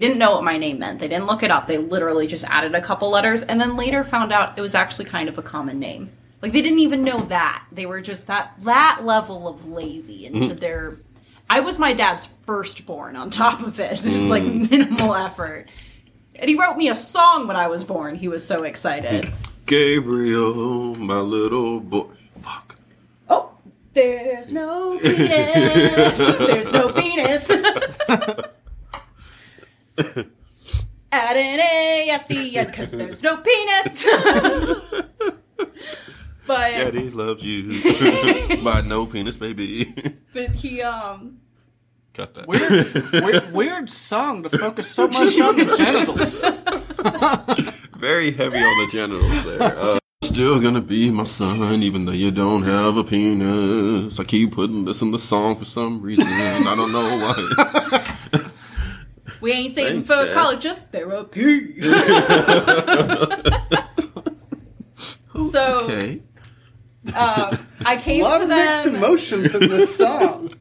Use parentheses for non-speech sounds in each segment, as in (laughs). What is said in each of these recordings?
didn't know what my name meant. They didn't look it up. They literally just added a couple letters and then later found out it was actually kind of a common name. Like they didn't even know that. They were just that that level of lazy into mm-hmm. their I was my dad's firstborn on top of it. (laughs) Just like mm. minimal effort. And he wrote me a song when I was born. He was so excited. Gabriel, my little boy. Fuck. Oh, there's no (laughs) penis. there's no penis. (laughs) (laughs) Add an A at the end because there's no penis. (laughs) but Daddy loves you. (laughs) my no penis baby. but he um Cut that. Weird, weird, weird song to focus so much on the genitals. Very heavy on the genitals there. Uh, Still gonna be my son, even though you don't have a penis. I keep putting this in the song for some reason. I don't know why. We ain't saving Thanks, for Dad. college, just therapy. (laughs) so Okay. uh, I A came lot to of mixed emotions in this song. (laughs)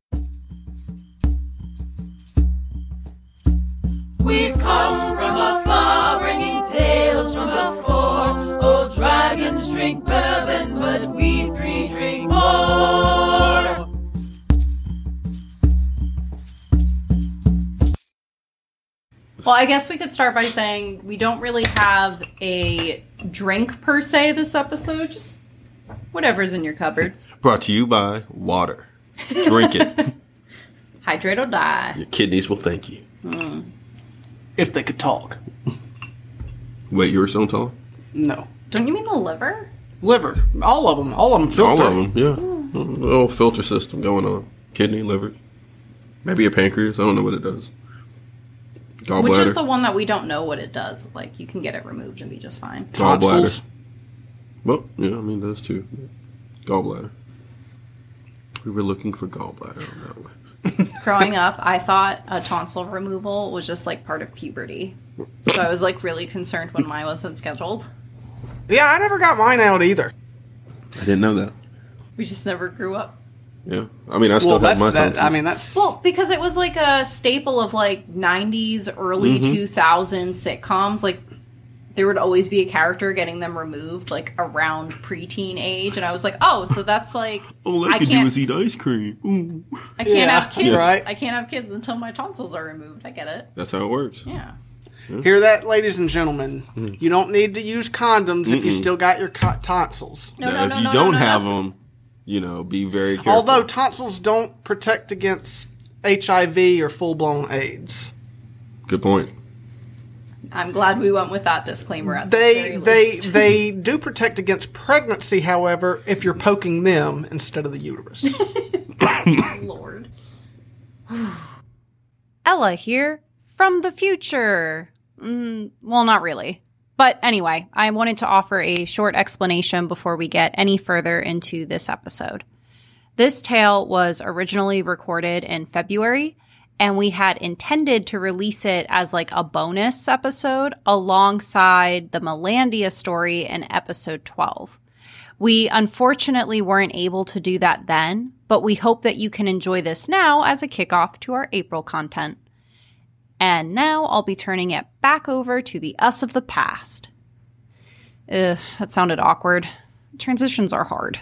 We've come from afar, bringing tales from before. Old dragons drink bourbon, but we three drink more. Well, I guess we could start by saying we don't really have a drink per se this episode. Just whatever's in your cupboard. Brought to you by water. Drink it. (laughs) Hydrate or die. Your kidneys will thank you. Mm. If they could talk. Wait, you were so tall? No. Don't you mean the liver? Liver. All of them. All of them filter. All of them, yeah. A little filter system going on. Kidney, liver. Maybe your pancreas. I don't know what it does. Gallbladder. Which is the one that we don't know what it does. Like you can get it removed and be just fine. Gallbladder. Well, yeah, I mean, those two. Gallbladder. We were looking for gallbladder on that one. (laughs) Growing up, I thought a tonsil removal was just like part of puberty. So I was like really concerned when mine wasn't scheduled. Yeah, I never got mine out either. I didn't know that. We just never grew up. Yeah. I mean, I still Well, have my that. tonsils. I mean, that's Well, because it was like a staple of like 90s, early 2000s sitcoms. Like there would always be a character getting them removed like around preteen age. And I was like, oh, so that's like, (laughs) All I, I can do can't- is eat ice cream. Ooh. I can't Yeah, have kids. right. I can't have kids until my tonsils are removed. I get it. That's how it works. Yeah. hear that, ladies and gentlemen. Mm-hmm. You don't need to use condoms if you still got your co- tonsils. No, now, no, if no, you no, don't no, no, have no. them, you know, be very careful. Although tonsils don't protect against HIV or full blown AIDS. Good point. I'm glad we went with that disclaimer at They the very they least. (laughs) they do protect against pregnancy, however, if you're poking them instead of the uterus. My (laughs) lord. (sighs) Ella here from the future. Mm, well, not really. But anyway, I wanted to offer a short explanation before we get any further into this episode. This tale was originally recorded in February, and we had intended to release it as like a bonus episode alongside the Melandia story in episode 12. We unfortunately weren't able to do that then, but we hope that you can enjoy this now as a kickoff to our April content. And now I'll be turning it back over to the us of the past. Ugh, that sounded awkward. Transitions are hard.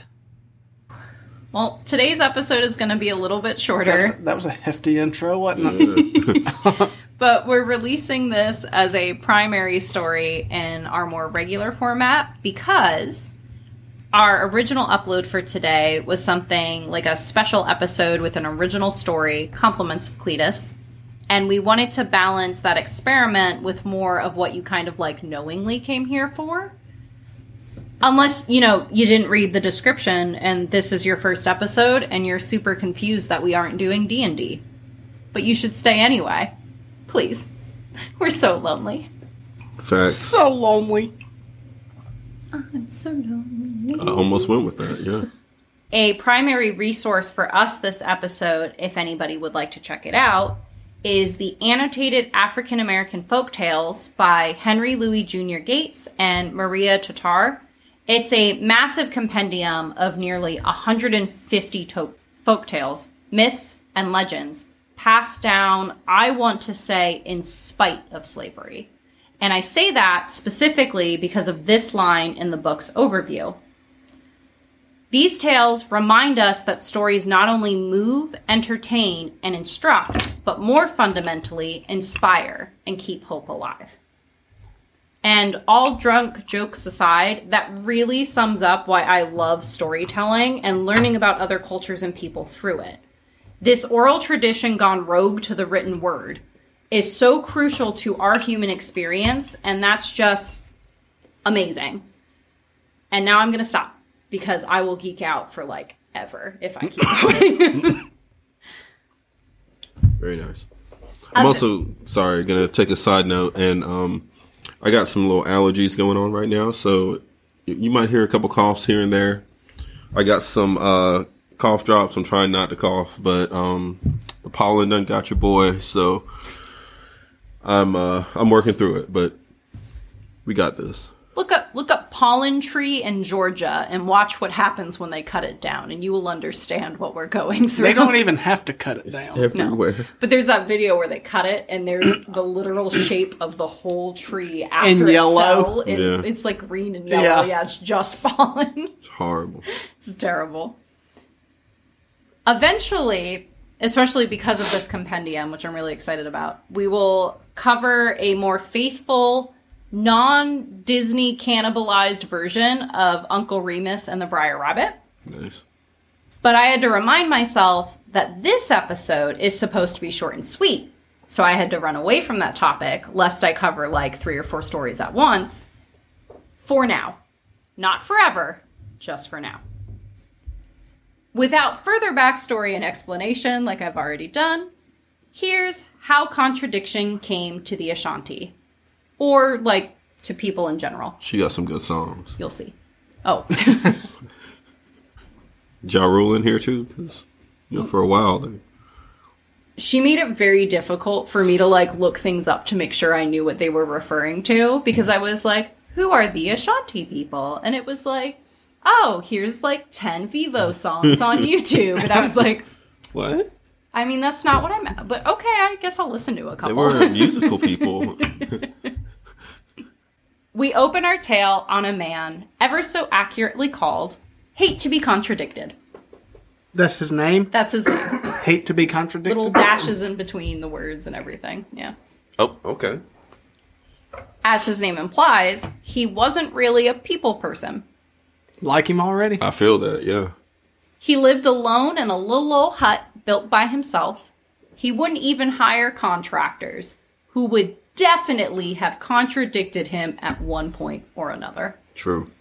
Well, today's episode is going to be a little bit shorter. That's, that was a hefty intro, wasn't it? (laughs) But we're releasing this as a primary story in our more regular format because our original upload for today was something like a special episode with an original story, Compliments of Cletus. And we wanted to balance that experiment with more of what you kind of like knowingly came here for. Unless, you know, you didn't read the description and this is your first episode and you're super confused that we aren't doing D&D. But you should stay anyway. Please. (laughs) We're so lonely. Facts. so lonely. I'm so lonely. I almost went with that, yeah. A primary resource for us this episode, if anybody would like to check it out, is the Annotated African American Folk Tales by Henry Louis Jr. Gates and Maria Tatar. It's a massive compendium of nearly 150 to- folk tales, myths, and legends passed down, I want to say, in spite of slavery. And I say that specifically because of this line in the book's overview. These tales remind us that stories not only move, entertain, and instruct, but more fundamentally, inspire and keep hope alive. And all drunk jokes aside, that really sums up why I love storytelling and learning about other cultures and people through it. This oral tradition gone rogue to the written word is so crucial to our human experience, and that's just amazing. And now I'm going to stop because I will geek out for like ever if I keep (coughs) going. Very nice. I'm also sorry, gonna take a side note, and um, I got some little allergies going on right now, so you, you might hear a couple coughs here and there. I got some uh, cough drops. I'm trying not to cough, but um, the pollen done got your boy, so I'm uh, I'm working through it, but we got this. Look up look up pollen tree in Georgia and watch what happens when they cut it down and you will understand what we're going through. They don't even have to cut it down. Everywhere. But there's that video where they cut it and there's (coughs) the literal shape of the whole tree after In it yellow? fell. And Yeah. It's like green and yellow. Yeah. Yeah, it's just pollen. (laughs) It's horrible. It's terrible. Eventually, especially because of this compendium, which I'm really excited about, we will cover a more faithful, non Disney cannibalized version of Uncle Remus and the Briar Rabbit. Nice. But I had to remind myself that this episode is supposed to be short and sweet. So I had to run away from that topic lest I cover like three or four stories at once. For now. Not forever, just for now. Without further backstory and explanation, like I've already done, here's how contradiction came to the Ashanti. Or, like, to people in general. She got some good songs. You'll see. Oh. (laughs) Ja Rule in here too, because you know for a while. They, she made it very difficult for me to like look things up to make sure I knew what they were referring to because I was like, who are the Ashanti people? And it was like, oh, here's like 10 Vivo songs on (laughs) YouTube. And I was like, what? I mean, that's not what I meant, but okay, I guess I'll listen to a couple. They were (laughs) musical people. We open our tale on a man ever so accurately called Hate to be Contradicted. That's his name. That's his name. (coughs) Hate to be contradicted. Little dashes in between the words and everything. Yeah. oh, okay. As his name implies, he wasn't really a people person. Like him already. I feel that. Yeah. He lived alone in a little old hut built by himself. He wouldn't even hire contractors who would definitely have contradicted him at one point or another. True.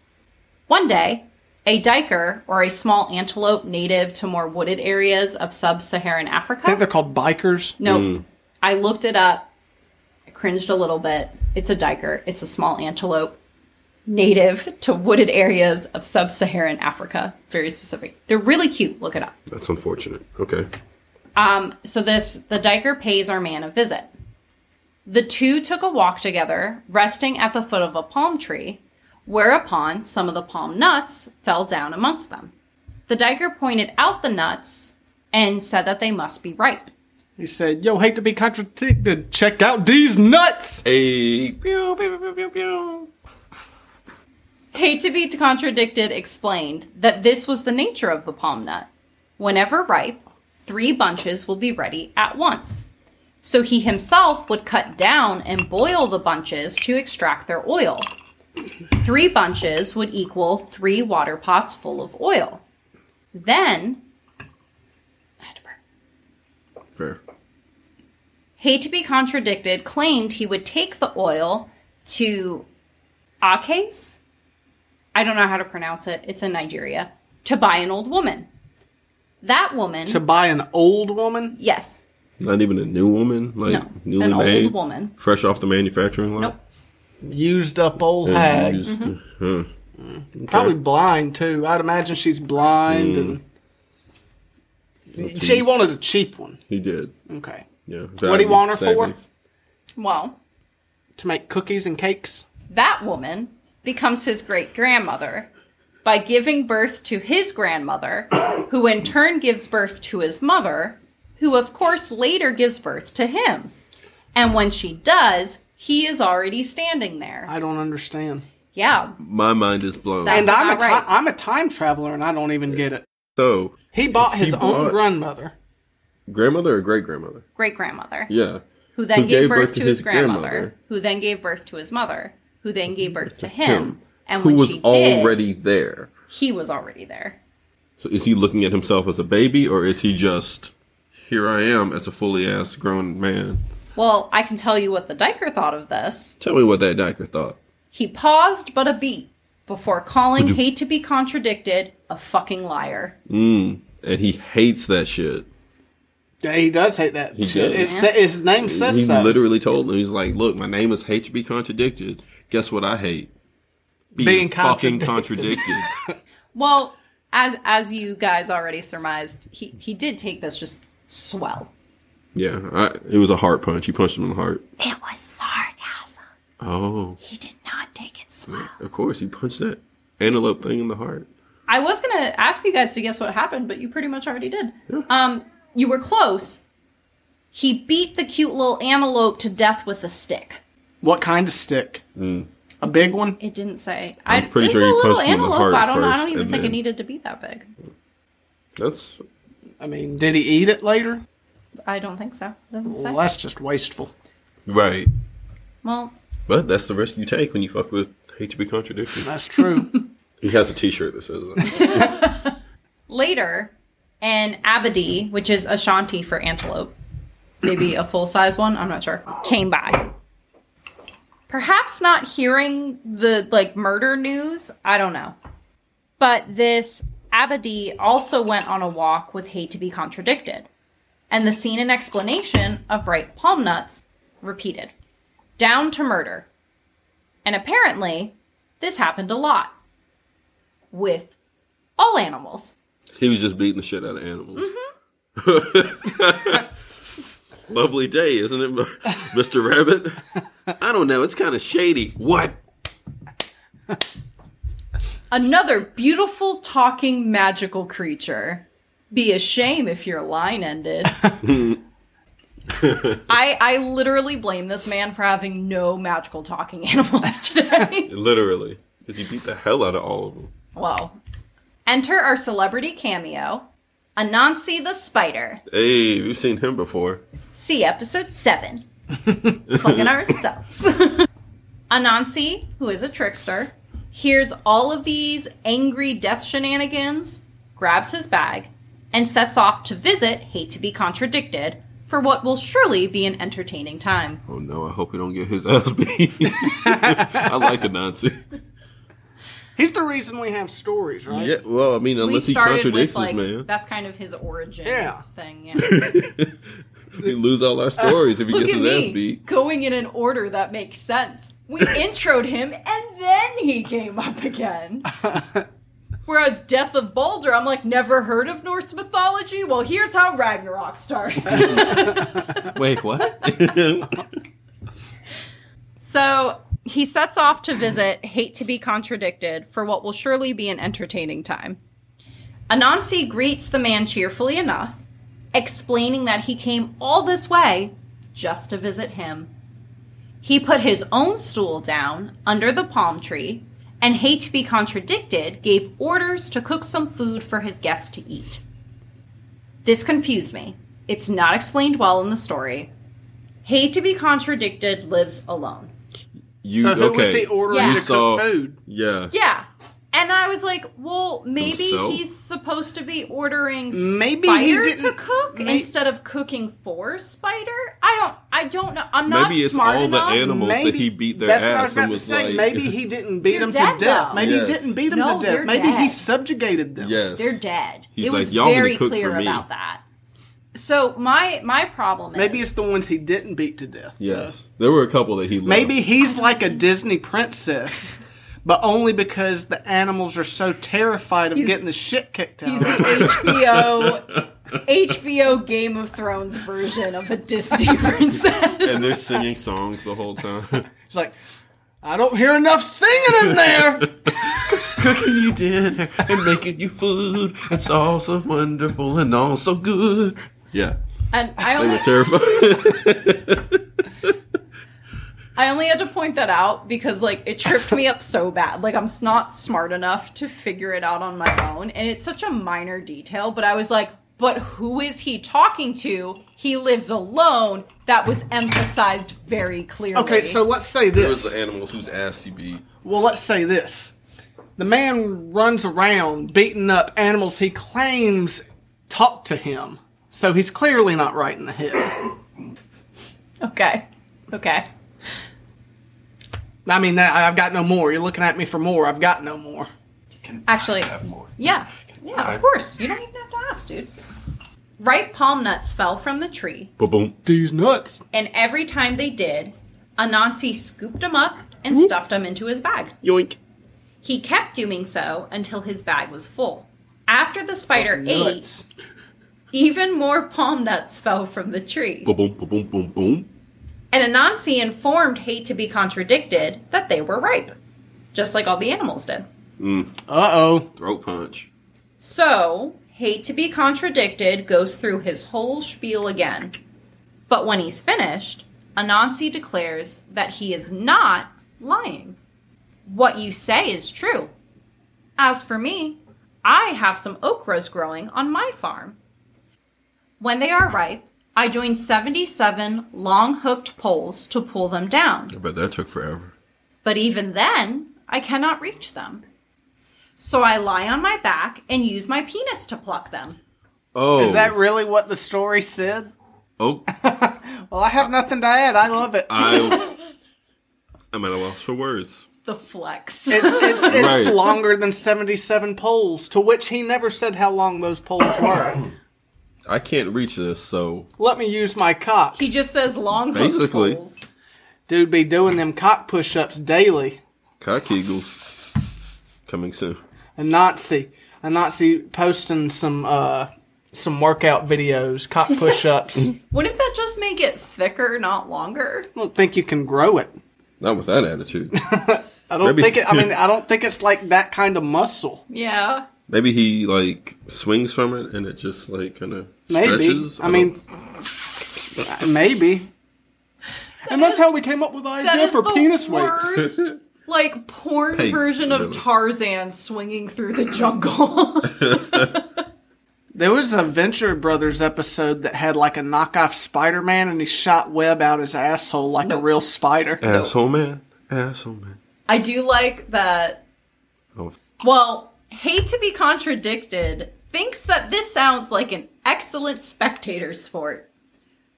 One day, a duiker, or a small antelope native to more wooded areas of sub Saharan Africa. I think they're called bikers. No, I looked it up. I cringed a little bit. It's a duiker, it's a small antelope native to wooded areas of sub Saharan Africa. Very specific. They're really cute. Look it up. That's unfortunate. Okay. Um, so this the duiker pays our man a visit. The two took a walk together, resting at the foot of a palm tree, whereupon some of the palm nuts fell down amongst them. The duiker pointed out the nuts and said that they must be ripe. He said, "Yo, hate to be contradicted. Check out these nuts." Hey. Pew, pew, pew, pew, pew. Hate to be contradicted explained that this was the nature of the palm nut. Whenever ripe, three bunches will be ready at once. So he himself would cut down and boil the bunches to extract their oil. Three bunches would equal three water pots full of oil. Then, I had to burp. Fair. hate to be contradicted, claimed he would take the oil to Akes. I don't know how to pronounce it. It's in Nigeria. To buy an old woman. That woman, To buy an old woman. yes, Not even a new woman, like no, newly an made, old woman. fresh off the manufacturing line. Nope. Used up old And hag. used to- Mm-hmm. huh. Okay. Probably blind too. I'd imagine she's blind and she wanted a cheap one. He did. Okay. Yeah. What do you want her for? Well, To make cookies and cakes. that woman becomes his great grandmother by giving birth to his grandmother, who in turn gives birth to his mother, who of course later gives birth to him. And when she does, he is already standing there. I don't understand. Yeah. My mind is blown. That's- And I'm a ti- right. I'm a time traveler, and I don't even get it. so, He bought his He own bought- grandmother. grandmother or great grandmother? Great grandmother. Yeah. Who then Who gave, birth, to his, grandmother, grandmother. who then gave birth to his mother, who then gave birth to him. And Who when was she did, already there. he was already there. So is he looking at himself as a baby or is he just here I am as a fully ass grown man? Well, I can tell you what the Duiker thought of this. Tell me what that Duiker thought. He paused but a beat before calling hate to be contradicted a fucking liar. Mm. And he hates that shit. Yeah, he does hate that. He shit. does. It his name says he so. literally told him, he's like, look, my name is hate to be contradicted. Guess what I hate? Being fucking contradicted. contradicted. (laughs) Well, as as you guys already surmised, he he did take this just swell. yeah, I, it was a heart punch. He punched him in the heart. It was sarcasm. Oh, He did not take it swell. of course, he punched that antelope thing in the heart. I was gonna ask you guys to guess what happened, but you pretty much already did. Yeah. Um, you were close. He beat the cute little antelope to death with a stick. What kind of stick? Mm. A big one? It didn't say. I'm I, pretty it's sure a he little punched him in the antelope. heart I don't. I don't even and think it needed to be that big. That's I mean, did he eat it later? I don't think so. Doesn't say. Well, that's just wasteful. right. Well, But that's the risk you take when you fuck with hate to be contradicted. That's true. (laughs) He has a T-shirt that says that. (laughs) later, an abadi, which is Ashanti for antelope, maybe a full size one, I'm not sure, came by. Perhaps not hearing the like murder news, I don't know. But this abadi also went on a walk with hate to be contradicted. And the scene and explanation of ripe palm nuts repeated. Down to murder. And apparently, this happened a lot. With all animals. he was just beating the shit out of animals. Mm-hmm. (laughs) Lovely day, isn't it, (laughs) Mr. Rabbit? I don't know. It's kind of shady. What? Another beautiful talking magical creature. Be a shame if your line ended. (laughs) I I literally blame this man for having no magical talking (laughs) animals today. (laughs) Literally. Because you beat the hell out of all of them. well, enter our celebrity cameo, Anansi the Spider. Hey, we've seen him before. See episode 7. Plugging ourselves. Anansi, who is a trickster, hears all of these angry death shenanigans, grabs his bag, and sets off to visit Hate to Be Contradicted for what will surely be an entertaining time. Oh no, I hope he don't get his ass beat. (laughs) I like Anansi. He's the reason we have stories, right? Yeah, well, I mean, We unless he contradicts with like us, man. that's kind of his origin Yeah. thing. Yeah. (laughs) We lose all our stories if he Look gets at his ass beat. going in an order that makes sense. We (laughs) introed him and then he came up again. (laughs) Whereas Death of Balder, I'm like, never heard of Norse mythology? Well, here's how Ragnarok starts. (laughs) Wait, what? so he sets off to visit Hate to Be Contradicted for what will surely be an entertaining time. Anansi greets the man cheerfully enough, explaining that he came all this way just to visit him. He put his own stool down under the palm tree and, hate to be contradicted, gave orders to cook some food for his guests to eat. This confused me. It's not explained well in the story. Hate to be contradicted lives alone. You so who okay? was he ordering Yeah. to You cook food? Yeah. Yeah. And I was like, well, maybe Himself? he's supposed to be ordering Maybe he Spider to cook may- instead of cooking for Spider. I don't. I don't know. I'm not Maybe it's smart all enough. the animals that he beat their that's what I was ass about and to was say. like, maybe he (laughs) didn't beat them to death. though. Maybe Yes. he didn't beat them No, to death. Maybe he subjugated them. yes, They're dead. He's it like, was "Y'all gonna very cook clear for me." about that. So my my problem is Maybe it's the ones he didn't beat to death. Yes, there were a couple that he loved. Maybe he's like a Disney princess, but only because the animals are so terrified of He's- getting the shit kicked out he's the. HBO HBO (laughs) Game of Thrones version of a Disney (laughs) princess. and they're singing songs the whole time. (laughs) It's like, I don't hear enough singing in there. Cooking you dinner and making you food. It's all so wonderful and all so good. Yeah. And I They were terrified. I only had to point that out because like it tripped me up so bad. Like I'm not smart enough to figure it out on my own, and it's such a minor detail. But I was like, but who is he talking to? He lives alone. That was emphasized very clearly. Okay, so let's say There was this. the animals whose ass he beat. Well, let's say this. The man runs around beating up animals he claims talk to him. So he's clearly not right in the head. okay, okay. I mean, I- I've got no more. You're looking at me for more. I've got no more. Actually, Have more. yeah, yeah, I- of course. You don't even have to ask, dude. Ripe palm nuts fell from the tree, Boom, boom. These nuts. and every time they did, Anansi scooped them up and stuffed them into his bag. Yoink. He kept doing so until his bag was full. After the spider ate, even more palm nuts fell from the tree. Boom, boom, boom, boom, boom, boom. And Anansi informed Hate to be contradicted that they were ripe, just like all the animals did. Mm. Uh oh. Throat punch. So, Hate to be contradicted goes through his whole spiel again. But when he's finished, Anansi declares that he is not lying. What you say is true. As for me, I have some okras growing on my farm. When they are ripe, I joined 77 long hooked poles to pull them down I bet that took forever. but even then, I cannot reach them. So I lie on my back and use my penis to pluck them. Oh. Is that really what the story said? Oh, (laughs) Well, I have nothing to add. I love it. I. I'm at a loss for words. The flex. It's it's, (laughs) it's Right. longer than seventy-seven poles, to which he never said how long those poles were. (clears throat) I can't reach this, so Let me use my cock. he just says long hooked Basically. poles. Dude be doing them cock push-ups daily. cock eagles coming soon. Anansi, a Nazi posting some uh some workout videos, cock push-ups. (laughs) Wouldn't that just make it thicker, not longer? I don't think you can grow it. Not with that attitude. (laughs) I don't Maybe- think it. I mean, (laughs) I don't think it's like that kind of muscle. Yeah. Maybe he like swings from it and it just like kind of Maybe. stretches. I mean, uh, maybe. and that's how we came up with the idea is for the penis weights. (laughs) like porn Pegs, version of really. Tarzan swinging through the jungle. (laughs) There was a Venture Brothers episode that had like a knockoff Spider Man, and he shot web out his asshole like a real spider. asshole man, asshole man. I do like that Oh, Well, hate to be contradicted, thinks that this sounds like an excellent spectator sport.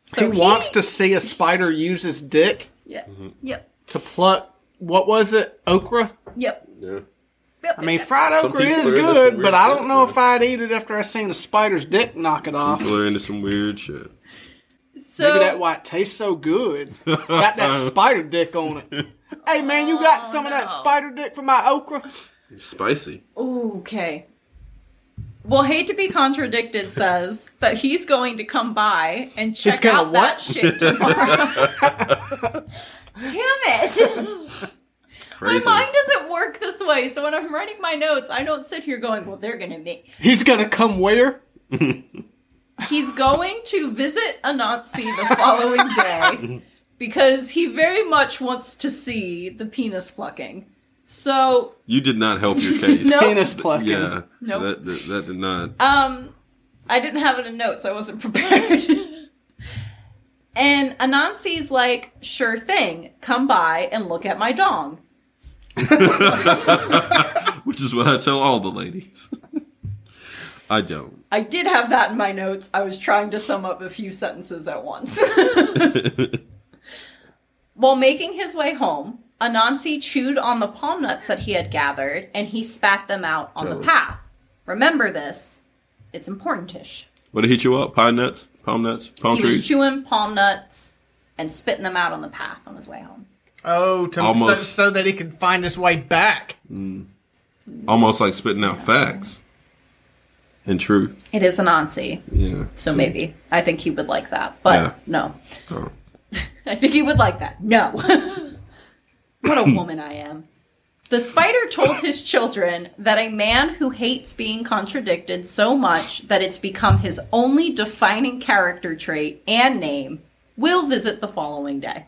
So he wants to see a spider use his dick Yeah. Mm-hmm. Yep. to pluck. What was it? Okra. Yep. yeah. yep. I mean, fried Some okra is are into some good, but I don't know man. if I'd eat it after I seen a spider's dick knock it off. People are into some weird shit. so Maybe that's why it tastes so good. got that (laughs) spider dick on it. Hey man, you got some of that spider dick for my okra? Spicy. Okay. Well, hate to be contradicted says that he's going to come by and check gonna out that shit tomorrow. (laughs) Damn it. (laughs) My mind doesn't work this way, so when I'm writing my notes, I don't sit here going, "Well, they're gonna make." He's gonna come where? (laughs) He's going to visit Anansi the following day because he very much wants to see the penis plucking. So, You did not help your (laughs) case. No. Penis plucking. Yeah. Nope. That, that that did not. um, I didn't have it in notes. I wasn't (laughs) prepared. and Anansi's like, "Sure thing. Come by and look at my dong." (laughs) Which is what I tell all the ladies. I don't. I did have that in my notes. I was trying to sum up a few sentences at once. While making his way home, Anansi chewed on the palm nuts that he had gathered and he spat them out on the path. Remember this. It's importantish. What did he chew up? Pine nuts? Palm nuts? Palm He was chewing palm nuts and spitting them out on the path on his way home. Oh, to, so, Almost. so that he could find his way back. Mm. Almost like spitting out facts. And truth. It is Anansi, Yeah. so maybe. I think he would like that. But Yeah. no. Oh. (laughs) I think he would like that. No. (laughs) what a (clears throat) woman I am. The spider told his children that a man who hates being contradicted so much that it's become his only defining character trait and name will visit the following day.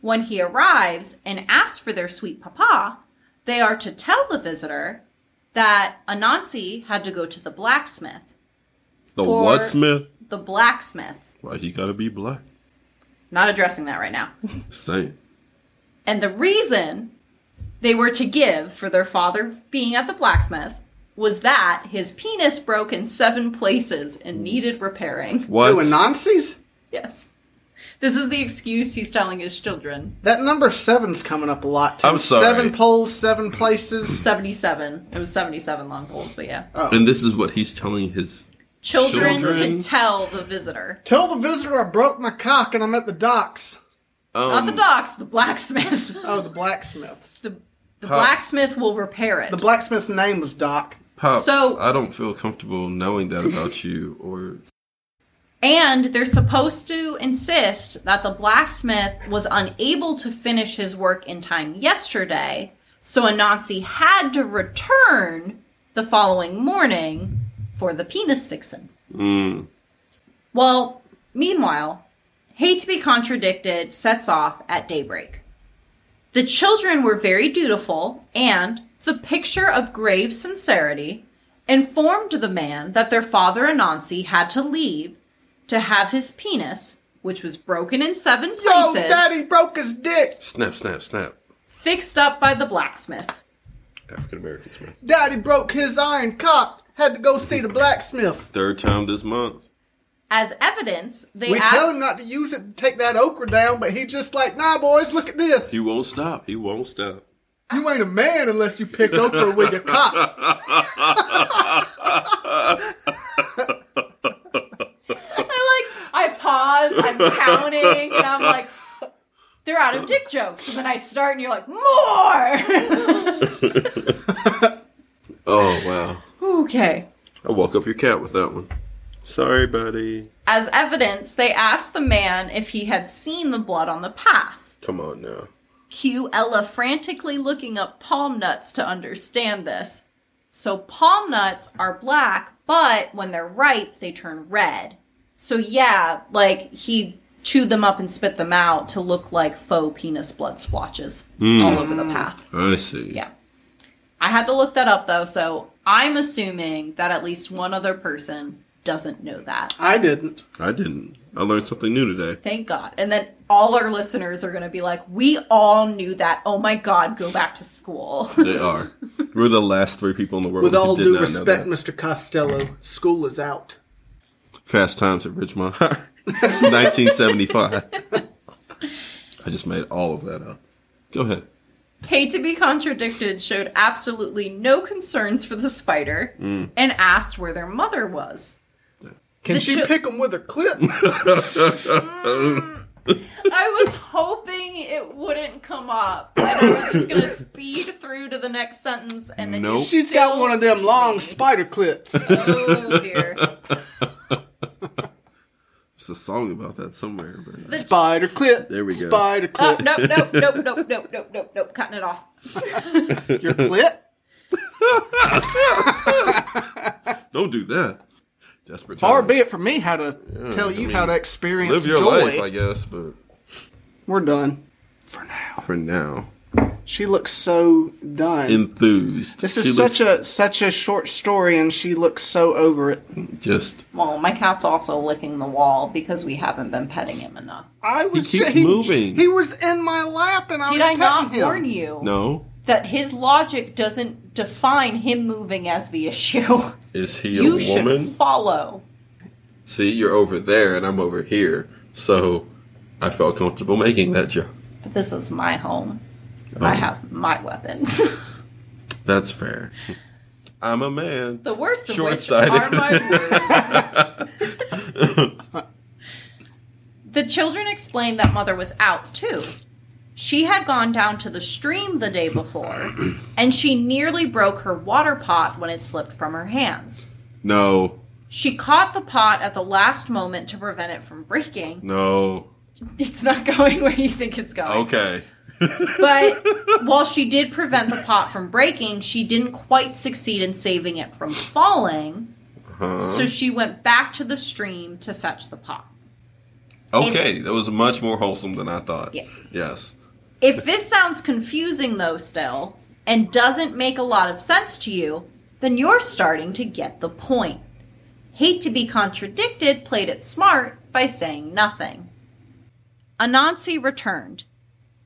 When he arrives and asks for their sweet papa, they are to tell the visitor that Anansi had to go to the blacksmith. The what Smith? The blacksmith. Why he gotta be black? Not addressing that right now. (laughs) Same. And the reason they were to give for their father being at the blacksmith was that his penis broke in seven places and needed repairing. (laughs) What? Doing Nazis? Yes. This is the excuse he's telling his children. That number seven's coming up a lot too. I'm sorry. Seven poles, seven places. 77. It was 77 long poles, but yeah. Oh. and this is what he's telling his. Children, Children. to tell the visitor. Tell the visitor I broke my cock and I'm at the docks. Um, Not the docks, the blacksmith. (laughs) Oh, the blacksmiths. the the Pops. blacksmith will repair it. The blacksmith's name was Doc. Pops, So- I don't feel comfortable knowing that about you, or And they're supposed to insist that the blacksmith was unable to finish his work in time yesterday, so Anansi had to return the following morning for the penis fixin'. mm, Well, meanwhile, Hate to be Contradicted sets off at daybreak. The children were very dutiful and, the picture of grave sincerity, informed the man that their father Anansi had to leave to have his penis, which was broken in seven Yo, places, daddy broke his dick. snap, snap, snap. fixed up by the blacksmith. African American Smith. Daddy broke his iron cock. Had to go see the blacksmith. Third time this month. As evidence, they We asked tell him not to use it to take that okra down, but he just like, nah, boys, look at this. He won't stop. He won't stop. You ain't a man unless you pick okra with your cock. (laughs) I like I pause, I'm counting, and I'm like, they're out of dick jokes. And then I start and you're like, more (laughs) Oh wow! (laughs) Okay. I woke up your cat with that one. Sorry, buddy. As evidence, they asked the man if he had seen the blood on the path. Come on now. Cue Ella frantically looking up palm nuts to understand this. So palm nuts are black, but when they're ripe, they turn red. So yeah, like he chewed them up and spit them out to look like faux penis blood splotches hmm. all over the path. I see. Yeah. I had to look that up though, so I'm assuming that at least one other person doesn't know that. I didn't. I didn't. I learned something new today. Thank God. And then all our listeners are going to be like, we all knew that. Oh my God, go back to school. They are. We're (laughs) the last three people in the world With all did due not respect. Mr. Costello, school is out. Fast Times at Ridgemont (laughs) 1975. I just made all of that up. Go ahead. Hate to be contradicted showed absolutely no concerns for the spider Mm. and asked where their mother was. Can The she chil- pick him with her clip? (laughs) Mm. I was hoping it wouldn't come up, and I was just going to speed through to the next sentence, and then Nope. She's got one of them long spider clips. Oh dear. (laughs) There's a song about that somewhere. But The- Spider clip. There we go. Spider Oh, clip. nope, nope, nope, nope, nope, nope, nope, nope. Cutting it off. Your clip? (laughs) Don't do that. Desperate Far times. be it from me how to tell I you mean, how to experience Live your joy. life, I guess, but We're done. For now. for now, She looks so done. enthused. this She is looks such a such a short story, and she looks so over it. just. Well, my cat's also licking the wall because we haven't been petting him enough. I was he keeps he, moving. He was in my lap, and I Did was I not him. warn you No, that his logic doesn't define him moving as the issue? (laughs) is he a You should woman? follow. See, you're over there and I'm over here, so I felt comfortable making that joke. But this is my home. And I have my weapons. (laughs) That's fair. I'm a man. the worst of which are my words. (laughs) the children explained that mother was out too. She had gone down to the stream the day before, and she nearly broke her water pot when it slipped from her hands. No, She caught the pot at the last moment to prevent it from breaking. no. It's not (laughs) going where you think it's going. Okay. (laughs) But while she did prevent the pot from breaking, she didn't quite succeed in saving it from falling. Uh-huh. So she went back to the stream to fetch the pot. Okay, that was much more wholesome than I thought. Yeah. Yes. If this sounds confusing, though, still, and doesn't make a lot of sense to you, then you're starting to get the point. Hate to be contradicted played it smart by saying nothing. Anansi returned.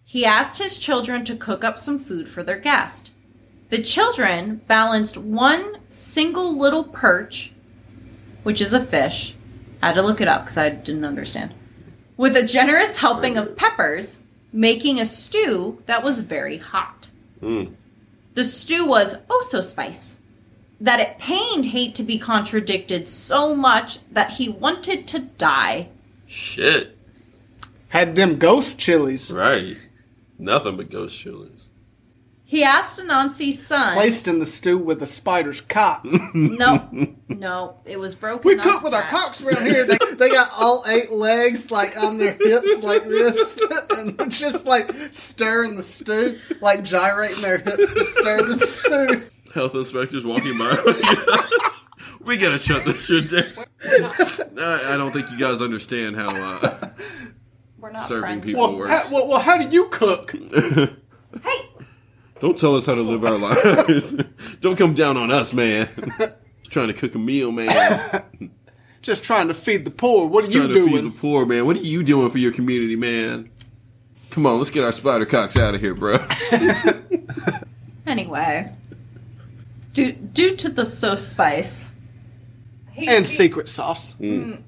He asked his children to cook up some food for their guest. The children balanced one single little perch, which is a fish. I had to look it up because I didn't understand. With a generous helping of peppers, making a stew that was very hot. Hmm. The stew was oh so spice that it pained Hate to be contradicted so much that he wanted to die. Shit. Had them ghost chilies Right. Nothing but ghost chilies. He asked Anansi's son. placed in the stew with a spider's cock. (laughs) No, no, it was broken. We not cook with our cocks around here. They, they got all eight legs like on their hips like this, (laughs) and they're just like stirring the stew, like gyrating their hips to stir the stew. Health inspectors walking (laughs) by. we gotta shut this shit down. I, I don't think you guys understand how uh, We're not serving friends. people Well, how, well, well, how do you cook? Hey, Don't tell us how to live our lives. (laughs) don't come down on us, man. Just (laughs) trying to cook a meal, man. (laughs) Just trying to feed the poor. What are you doing? trying to feed the poor, man. What are you doing for your community, man? Come on, let's get our spider cocks out of here, bro. anyway, due due to the so spice. Hate And to be- secret sauce. Mm.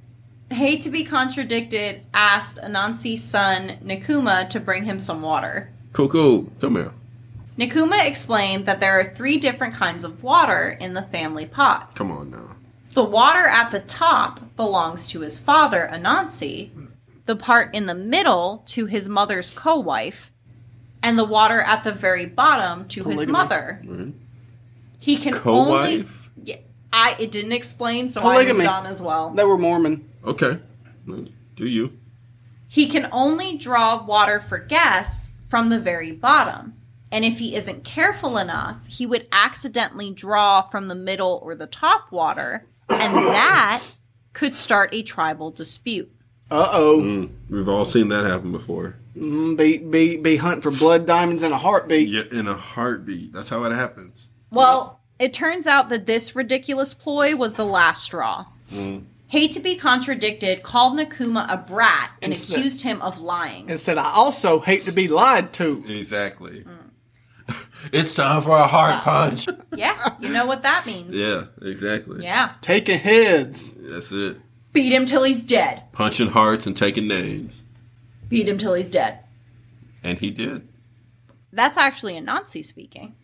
Mm. hate to be contradicted, asked Anansi's son Ntikuma to bring him some water. Coco, come here. Ntikuma explained that there are three different kinds of water in the family pot. Come on now. The water at the top belongs to his father, Anansi, the part in the middle to his mother's co wife, and the water at the very bottom to his mother. Polygamy. mother. Mm-hmm. He can only. Co-wife? Yeah, I it didn't explain, so I Polygamy. moved on as well. They were Mormon. Okay. Do you? He can only draw water for guests from the very bottom. And if he isn't careful enough, he would accidentally draw from the middle or the top water, and (coughs) that could start a tribal dispute. Uh oh. Mm, we've all seen that happen before. Be be be hunting for blood diamonds in a heartbeat. Yeah, in a heartbeat. That's how it happens. Well, it turns out that this ridiculous ploy was the last straw. Hate to be contradicted, called Ntikuma a brat and Instead- accused him of lying. And said, I also hate to be lied to. Exactly. It's time for a heart punch. (laughs) yeah, you know what that means. yeah, exactly. Yeah. Taking heads. That's it. Beat him till he's dead. Punching hearts and taking names. Beat him till he's dead. And he did. That's actually Anansi speaking.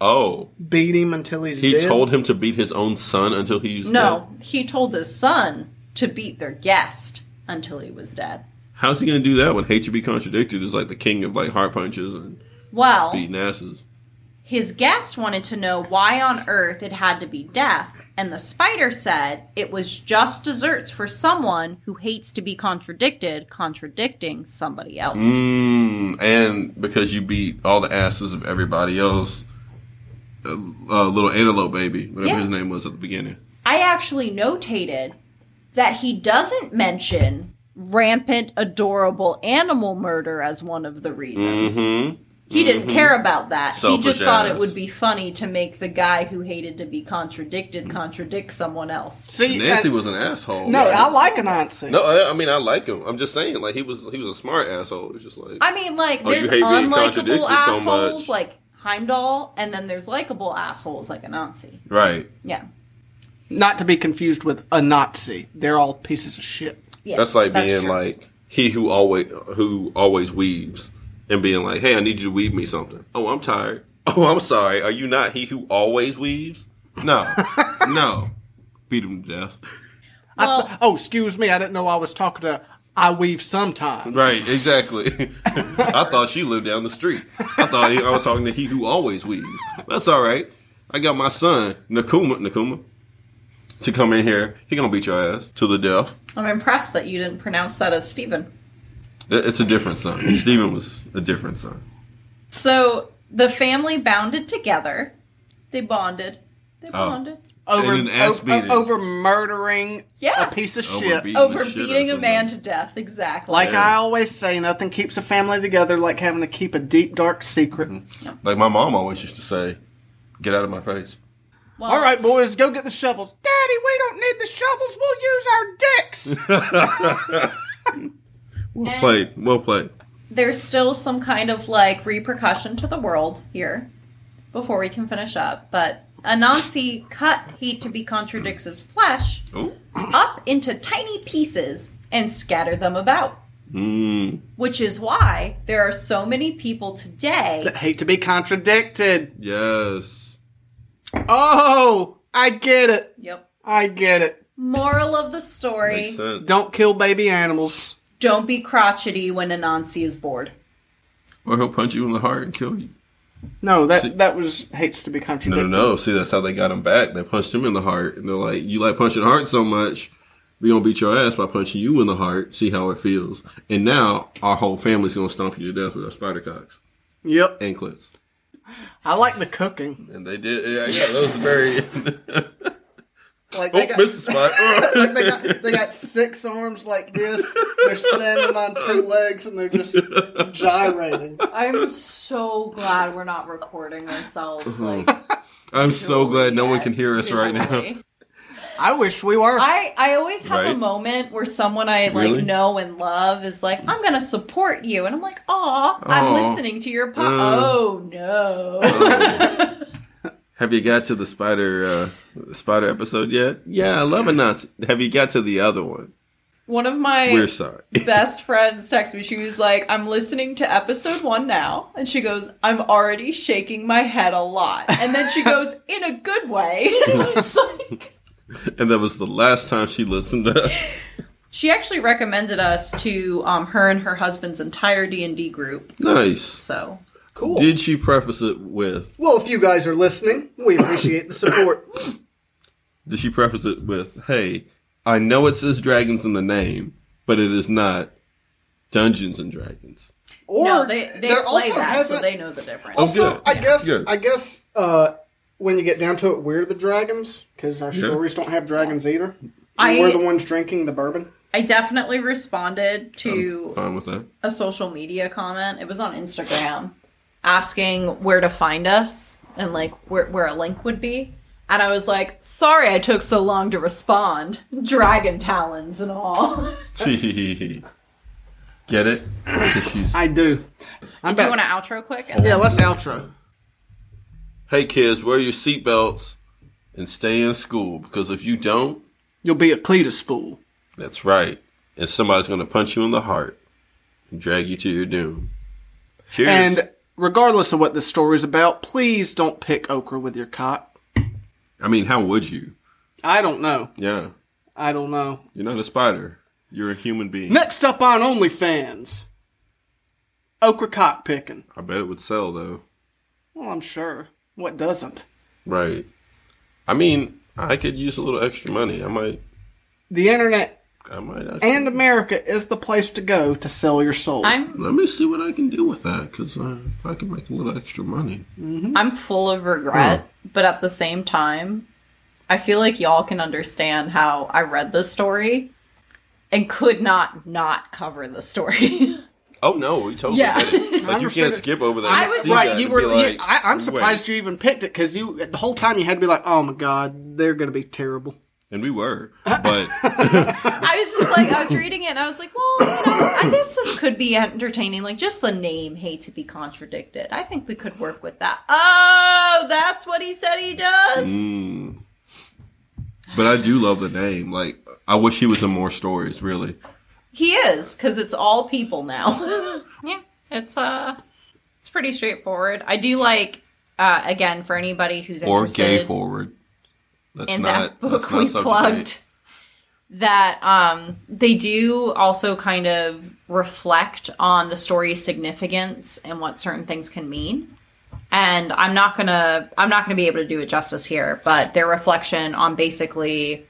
Oh. Beat him until he's He dead. told him to beat his own son until he was No, dead. he told his son to beat their guest until he was dead. How's he going to do that when hate to be contradicted is like the king of like heart punches and Well, beating asses? his guest wanted to know why on earth it had to be death, and the spider said it was just desserts for someone who hates to be contradicted, contradicting somebody else. Mm, and because you beat all the asses of everybody else, uh, uh, little antelope baby, whatever Yeah. his name was at the beginning. I actually notated that he doesn't mention rampant, adorable animal murder as one of the reasons. Mm-hmm. He didn't care about that. Selfish he just thought it would be funny to make the guy who hated to be contradicted contradict someone else. See, Anansi uh, was an asshole. no, right? I like a Nazi. No, I, I mean I like him. I'm just saying, like he was he was a smart asshole. It's just like I mean, like, Oh, there's unlikable contradicted so assholes like Heimdall, and then there's likable assholes like Anansi. right. Yeah. Not to be confused with a Nazi. They're all pieces of shit. Yeah. That's like being true. like he who always who always weaves and being like, "Hey, I need you to weave me something." Oh, I'm tired. (laughs) Oh, I'm sorry. Are you not he who always weaves? No, (laughs) no. Beat him to death. I Well- th- oh, excuse me. I didn't know I was talking to. I weave sometimes. Right, exactly. (laughs) I thought she lived down the street. I thought he, I was talking to he who always weaves. That's all right. I got my son Ntikuma Ntikuma to come in here. He gonna beat your ass to the death. I'm impressed that you didn't pronounce that as Stephen. It- It's a different son. Stephen was a different son. So the family bounded together. They bonded. They Oh. bonded. Over, And an ass o- beating. over murdering Yeah. a piece of Over shit. beating Over shit beating a man to death. Exactly. Like Yeah. I always say, nothing keeps a family together like having to keep a deep, dark secret. Mm-hmm. Like my mom always used to say, "Get out of my face." Well, All right, boys, go get the shovels. Daddy, we don't need the shovels. We'll use our dicks. (laughs) (laughs) Well And- played. Well played. There's still some kind of like repercussion to the world here before we can finish up. But Anansi cut Hate to Be Contradicts' flesh Oh. up into tiny pieces and scatter them about. Mm. Which is why there are so many people today. That hate to be contradicted. Yes. Oh, I get it. Yep. I get it. Moral of the story Makes sense. Don't kill baby animals. Don't be crotchety when Anansi is bored. Or he'll punch you in the heart and kill you. No, that See- that was hates to be No, contradicted. no, no. See, that's how they got him back. They punched him in the heart, and they're like, "You like punching heart so much, we gonna beat your ass by punching you in the heart. See how it feels." And now our whole family's gonna stomp you to death with our spider cocks Yep. and clits. I like the cooking. And they did. Yeah, yeah that was very. (laughs) Like oh, they got, missed the spot. (laughs) like they got they got (laughs) six arms like this. They're standing on two legs and they're just gyrating. I'm so glad we're not recording ourselves. Like, (laughs) I'm so glad no one can hear us right now. I wish we were. I, I always have a moment where someone I like Really? know and love is like, I'm gonna support you, and I'm like, Aw, I'm listening to your po- Uh. Oh no! Have you got to the spider uh, spider episode yet? Yeah, I love it. Not. Have you got to the other one? One of my We're sorry. (laughs) best friends texted me. She was like, I'm listening to episode one now. And she goes, I'm already shaking my head a lot. And then she goes, (laughs) in a good way. (laughs) It's like- and that was the last time she listened to us. she actually recommended us to um, her and her husband's entire D&D group. Nice. So cool. Did she preface it with? well, if you guys are listening, we appreciate the support. (clears throat) Did she preface it with, "Hey, I know it says dragons in the name, but it is not Dungeons and Dragons." Or no, they, they there play also that, so they know the difference. Also, good. I Yeah. guess Good. I guess uh, when you get down to it, we're the dragons because our Yeah. stories don't have dragons either. I- we're the ones drinking the bourbon. I definitely responded to Fine with that. a social media comment. It was on Instagram asking where to find us and like where, where a link would be. And I was like, sorry I took so long to respond. (laughs) Dragon talons and all. (laughs) (laughs) Get it? She's- I do. I'm Do you back. want to outro quick? And Yeah, then- let's outro. hey kids, wear your seatbelts and stay in school because if you don't, You'll be a Cletus fool. that's right, and somebody's going to punch you in the heart and drag you to your doom. Cheers. And regardless of what this story's about, please don't pick okra with your cock. I mean, how would you? I don't know. Yeah, I don't know. you're not a spider. You're a human being. Next up on OnlyFans, okra cock picking. I bet it would sell though. Well, I'm sure. What doesn't? Right. I mean, I could use a little extra money. I might. The internet I might. Actually, and America is the place to go to sell your soul. I'm let me see what I can do with that. Because uh, if I can make a little extra money, I'm full of regret, but at the same time, I feel like y'all can understand how I read this story and could not not cover the story. (laughs) oh no, we totally Yeah. get it. Like you can't it. skip over that. I and was- see right, that you and were. be you- like, I, I'm wait. surprised you even picked it because you the whole time you had to be like, "Oh my god, they're going to be terrible." And we were, (laughs) but I was just like, I was reading it and I was like, well, you know, I guess this could be entertaining. Like, just the name, hate to be contradicted. I think we could work with that. Oh, that's what he said he does. mm. but I do love the name. Like I wish he was in more stories. Really, He is, because it's all people now. (laughs) yeah, it's uh, it's pretty straightforward. I do like, uh, again, for anybody who's or gay forward. That's in not that book we plugged that um they do also kind of reflect on the story's significance and what certain things can mean. And i'm not gonna i'm not gonna be able to do it justice here but their reflection on basically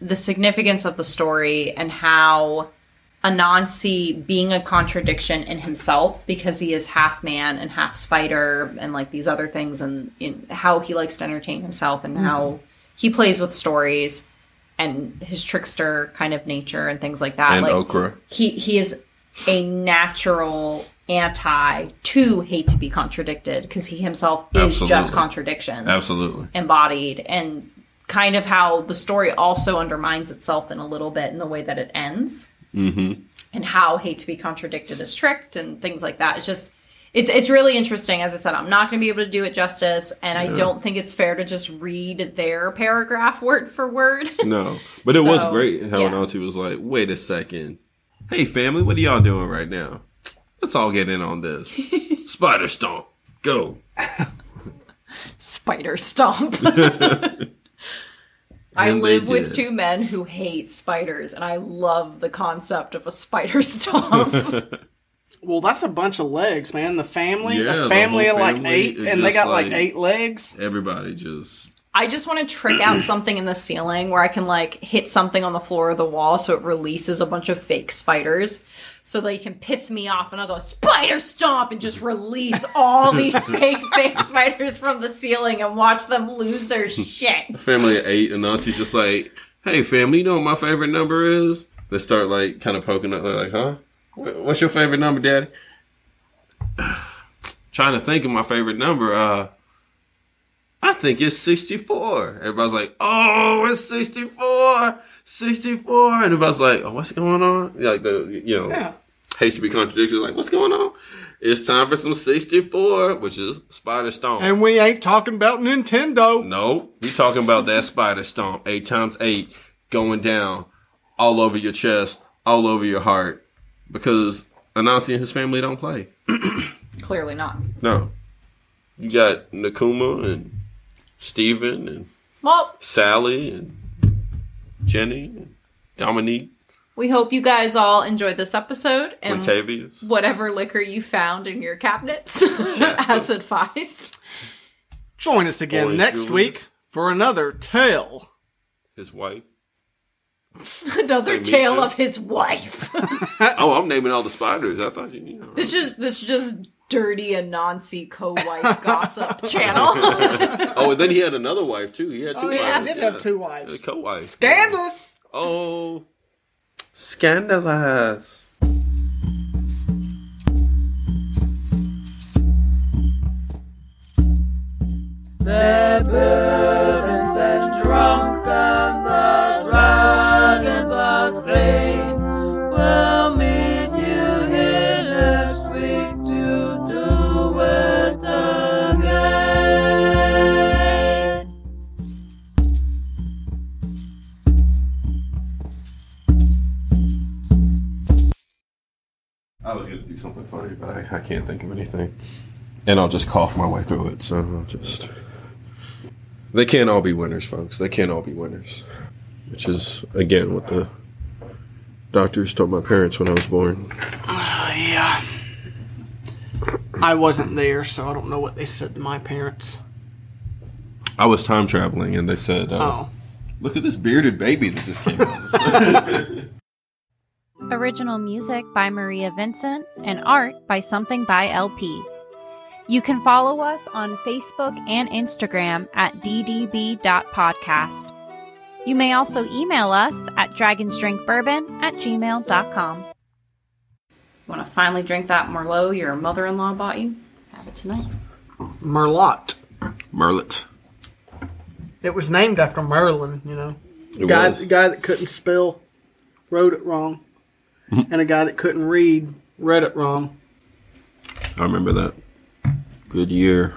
the significance of the story and how Anansi being a contradiction in himself because he is half man and half spider and like these other things and in how he likes to entertain himself and how he plays with stories and his trickster kind of nature and things like that. And like okra. he he is a natural anti to hate to be contradicted because he himself is just Absolutely. contradictions Absolutely. embodied and kind of how the story also undermines itself in a little bit in the way that it ends mm-hmm. and how hate to be contradicted is tricked and things like that it's just it's it's really interesting as i said i'm not going to be able to do it justice and i don't think it's fair to just read their paragraph (laughs) word for word No, but it was So, great how yeah. Anansi was like, "Wait a second, hey family, what are y'all doing right now? Let's all get in on this. (laughs) Spider stomp, go." spider stomp (laughs) I live with two men who hate spiders, and I love the concept of a spider stomp. Well, that's a bunch of legs, man. The family, Yeah, a the family whole of like eight, and they got like, like- eight legs. Everybody just I just want to trick out (clears throat) something in the ceiling where I can like hit something on the floor or the wall so it releases a bunch of fake spiders. So they can piss me off and I'll go spider stomp and just release all these (laughs) fake fake spiders from the ceiling and watch them lose their (laughs) shit. family of eight, and Nancy's just like, "Hey family, you know what my favorite number is?" They start like kind of poking up. They're like, "Huh? Wh- What's your favorite number, Daddy?" (sighs) Trying to think of my favorite number. Uh, I think it's 64. Everybody's like, oh, it's 64, 64. And everybody's like, oh, what's going on? Like the, you know, Yeah. hates to be contradictions. Like, what's going on? It's time for some 64, which is Spider Stomp. And we ain't talking about Nintendo. no, we talking about that Spider Stomp, eight times eight, going down all over your chest, all over your heart, because Anansi and his family don't play. (clears throat) Clearly not. No. You got Ntikuma and Steven and Well, Sally and Jenny and Dominique, we hope you guys all enjoyed this episode and Octavius. whatever liquor you found in your cabinets (laughs) as advised. Join us again Orange next Julius. week for another tale. His wife. (laughs) Another Like tale too. of his wife. (laughs) (laughs) Oh, I'm naming all the spiders. I thought you knew. Right? This just this just dirty Anansi co-wife gossip channel. Oh, and then he had another wife too. He had two Oh, yeah, I wives. did have two wives. A co-wife. Scandalous. Oh, scandalous. The to. I was gonna do something funny, but I, I can't think of anything. And I'll just cough my way through it. So I'll just. They can't all be winners, folks. They can't all be winners. Which is again what the doctors told my parents when I was born. Oh, yeah. I wasn't there, so I don't know what they said to my parents. I was time traveling, and they said, uh, Oh. "Look at this bearded baby that just came out." (laughs) Original music by Maria Vincent and art by Something by LP. You can follow us on Facebook and Instagram at ddb.podcast. You may also email us at dragonsdrinkbourbon at gmail.com. Want to finally drink that Merlot your mother-in-law bought you? Have it tonight. Merlot. Merlot. It was named after Merlin, you know. It guy, was. the guy that couldn't spell wrote it wrong, (laughs) and a guy that couldn't read read it wrong. I remember that. Good year.